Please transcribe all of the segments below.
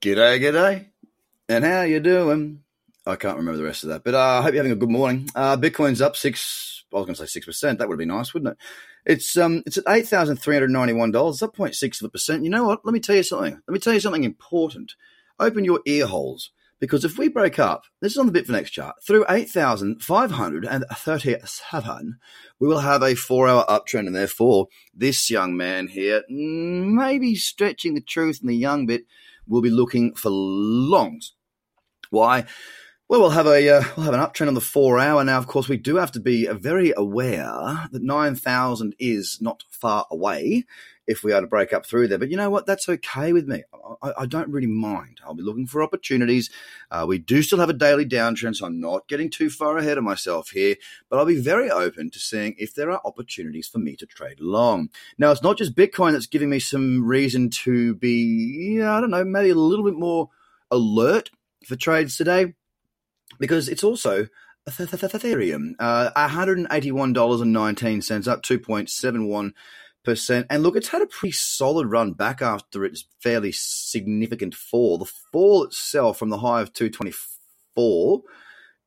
G'day, g'day. And how you doing? I can't remember the rest of that, but uh, I hope you're having a good morning. Uh, Bitcoin's up six. I was going to say six percent. That would be nice, wouldn't it? It's um, it's at eight thousand three hundred ninety-one dollars. Up 0.6 of a percent. You know what? Let me tell you something. Let me tell you something important. Open your ear holes because if we break up, this is on the Bitfinex chart through eight thousand five hundred and thirty-seven, we will have a four-hour uptrend, and therefore this young man here, maybe stretching the truth in the young bit, will be looking for longs. Why? Well, we'll have a uh, we'll have an uptrend on the four hour now. Of course, we do have to be very aware that nine thousand is not far away if we are to break up through there. But you know what? That's okay with me. I, I don't really mind. I'll be looking for opportunities. Uh, we do still have a daily downtrend, so I'm not getting too far ahead of myself here. But I'll be very open to seeing if there are opportunities for me to trade long. Now, it's not just Bitcoin that's giving me some reason to be, I don't know, maybe a little bit more alert for trades today because it's also Ethereum, uh, $181.19, up 2.71%. And look, it's had a pretty solid run back after its fairly significant fall. The fall itself from the high of 224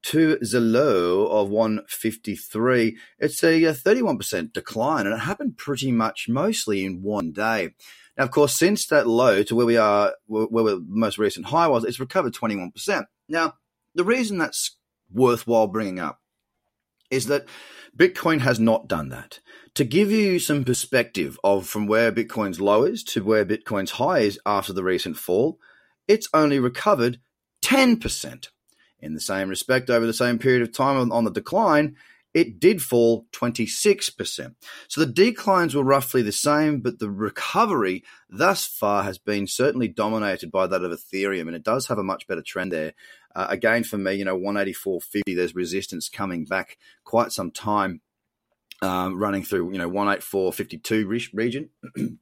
to the low of 153, it's a 31% decline, and it happened pretty much mostly in one day. Now, of course, since that low to where we are, where the most recent high was, it's recovered 21%. Now, the reason that's worthwhile bringing up is that Bitcoin has not done that. To give you some perspective of from where Bitcoin's low is to where Bitcoin's high is after the recent fall, it's only recovered 10%. In the same respect, over the same period of time on the decline, it did fall 26%. So the declines were roughly the same, but the recovery thus far has been certainly dominated by that of Ethereum, and it does have a much better trend there. Uh, again, for me, you know, 184.50, there's resistance coming back quite some time, um, running through, you know, 184.52 region.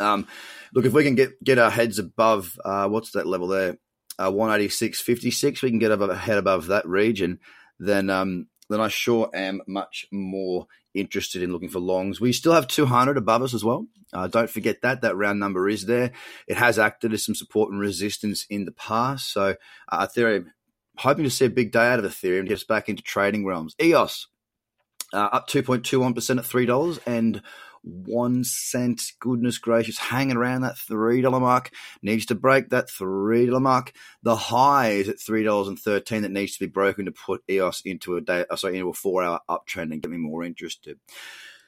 um, look, if we can get, get our heads above, uh, what's that level there? Uh, 186.56, we can get above, head above that region, then um, then I sure am much more interested in looking for longs. We still have 200 above us as well. Uh, don't forget that. That round number is there. It has acted as some support and resistance in the past. So uh, Ethereum, hoping to see a big day out of Ethereum, gets back into trading realms. EOS, uh, up 2.21% at $3 and one cent. Goodness gracious, hanging around that three dollar mark. Needs to break that three dollar mark. The high is at three dollars and thirteen. That needs to be broken to put EOS into a day, uh, sorry, into a four hour uptrend and get me more interested.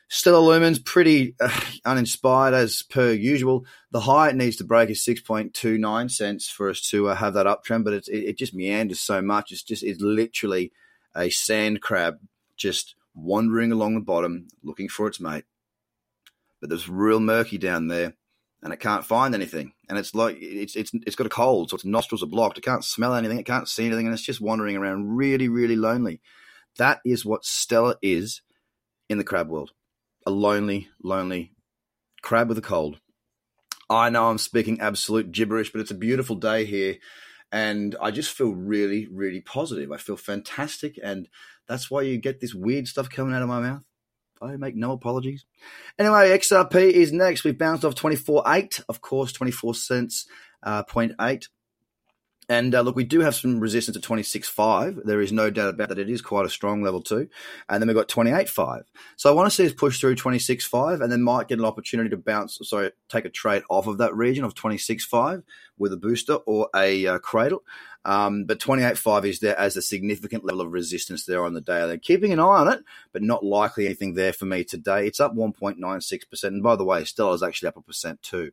Stellar Lumens pretty uh, uninspired as per usual. The high it needs to break is six point two nine cents for us to uh, have that uptrend, but it, it just meanders so much. It's just it's literally a sand crab just wandering along the bottom looking for its mate but there's real murky down there and it can't find anything. And it's like it's it's it's got a cold, so its nostrils are blocked. It can't smell anything, it can't see anything, and it's just wandering around really, really lonely. That is what Stellar is in the crab world. A lonely, lonely crab with a cold. I know I'm speaking absolute gibberish, but it's a beautiful day here. And I just feel really, really positive. I feel fantastic. And that's why you get this weird stuff coming out of my mouth. I make no apologies. Anyway, XRP is next. We've bounced off 24.8, of course, 24 cents, uh, 0.8. And uh, look, we do have some resistance at 26.5. There is no doubt about that. It is quite a strong level too. And then we've got 28.5. So I want to see us push through 26.5 and then might get an opportunity to bounce, sorry, take a trade off of that region of 26.5 with a booster or a uh, cradle. Um, but 28.5 is there as a significant level of resistance there on the day. They're keeping an eye on it, but not likely anything there for me today. It's up 1.96%. And by the way, Stellar is actually up a percent too.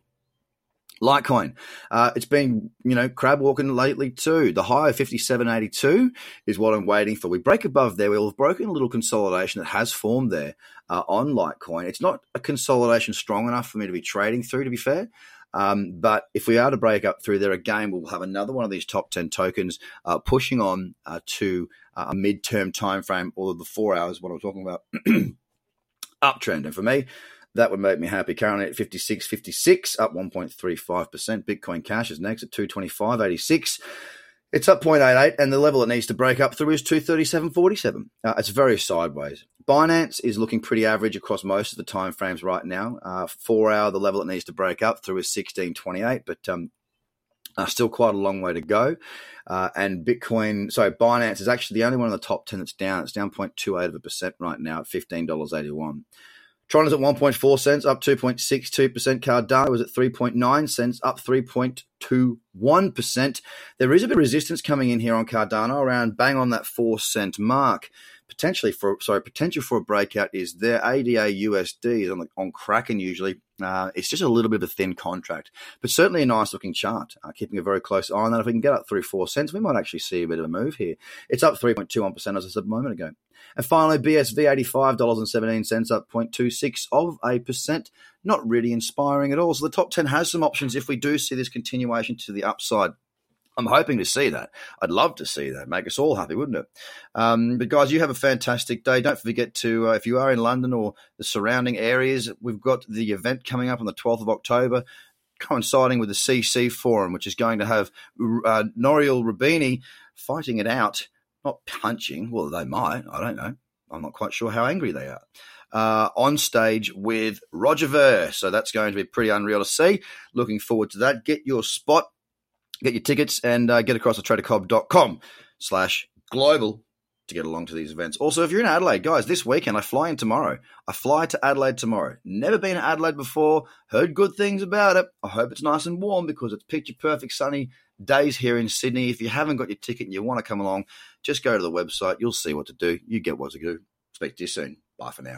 Litecoin, uh, it's been, you know, crab walking lately too. The high of 57.82 is what I'm waiting for. We break above there. We'll have broken a little consolidation that has formed there uh, on Litecoin. It's not a consolidation strong enough for me to be trading through, to be fair. Um, but if we are to break up through there again, we'll have another one of these top 10 tokens uh, pushing on uh, to uh, a midterm time frame, or the four hours, what I'm talking about, uptrend. And for me, that would make me happy. Currently at 56, 56, up 1.35%. Bitcoin Cash is next at 225.86. It's up 0.88, and the level it needs to break up through is 237.47. Uh, it's very sideways. Binance is looking pretty average across most of the time frames right now. Uh, four hour, the level it needs to break up through is 16.28, but um, Uh, still quite a long way to go. Uh, and Bitcoin, so Binance is actually the only one in the top 10 that's down. It's down 0.28 of a percent right now at $15.81. Tron is at 1.4 cents, up 2.62%. Cardano was at 3.9 cents, up 3.21%. There is a bit of resistance coming in here on Cardano around bang on that 4 cent mark potentially for sorry potential for a breakout is there. ADA USD is on the, on Kraken usually. Uh, it's just a little bit of a thin contract, but certainly a nice looking chart. Uh, keeping a very close eye on that. If we can get up through four cents, we might actually see a bit of a move here. It's up 3.21% as I said a moment ago. And finally, BSV $85.17, up 0.26 of a percent. Not really inspiring at all. So the top 10 has some options if we do see this continuation to the upside. I'm hoping to see that. I'd love to see that. Make us all happy, wouldn't it? Um, but guys, you have a fantastic day. Don't forget to, uh, if you are in London or the surrounding areas, we've got the event coming up on the 12th of October, coinciding with the CC Forum, which is going to have uh, Nouriel Roubini fighting it out, not punching. Well, they might. I don't know. I'm not quite sure how angry they are. Uh, on stage with Roger Ver. So that's going to be pretty unreal to see. Looking forward to that. Get your spot get your tickets and uh, get across to tradercobb.com slash global to get along to these events. Also, if you're in Adelaide, guys, this weekend I fly in tomorrow. I fly to Adelaide tomorrow. Never been to Adelaide before. Heard good things about it. I hope it's nice and warm because it's picture perfect sunny days here in Sydney. If you haven't got your ticket and you want to come along, just go to the website. You'll see what to do. You get what to do. Speak to you soon. Bye for now.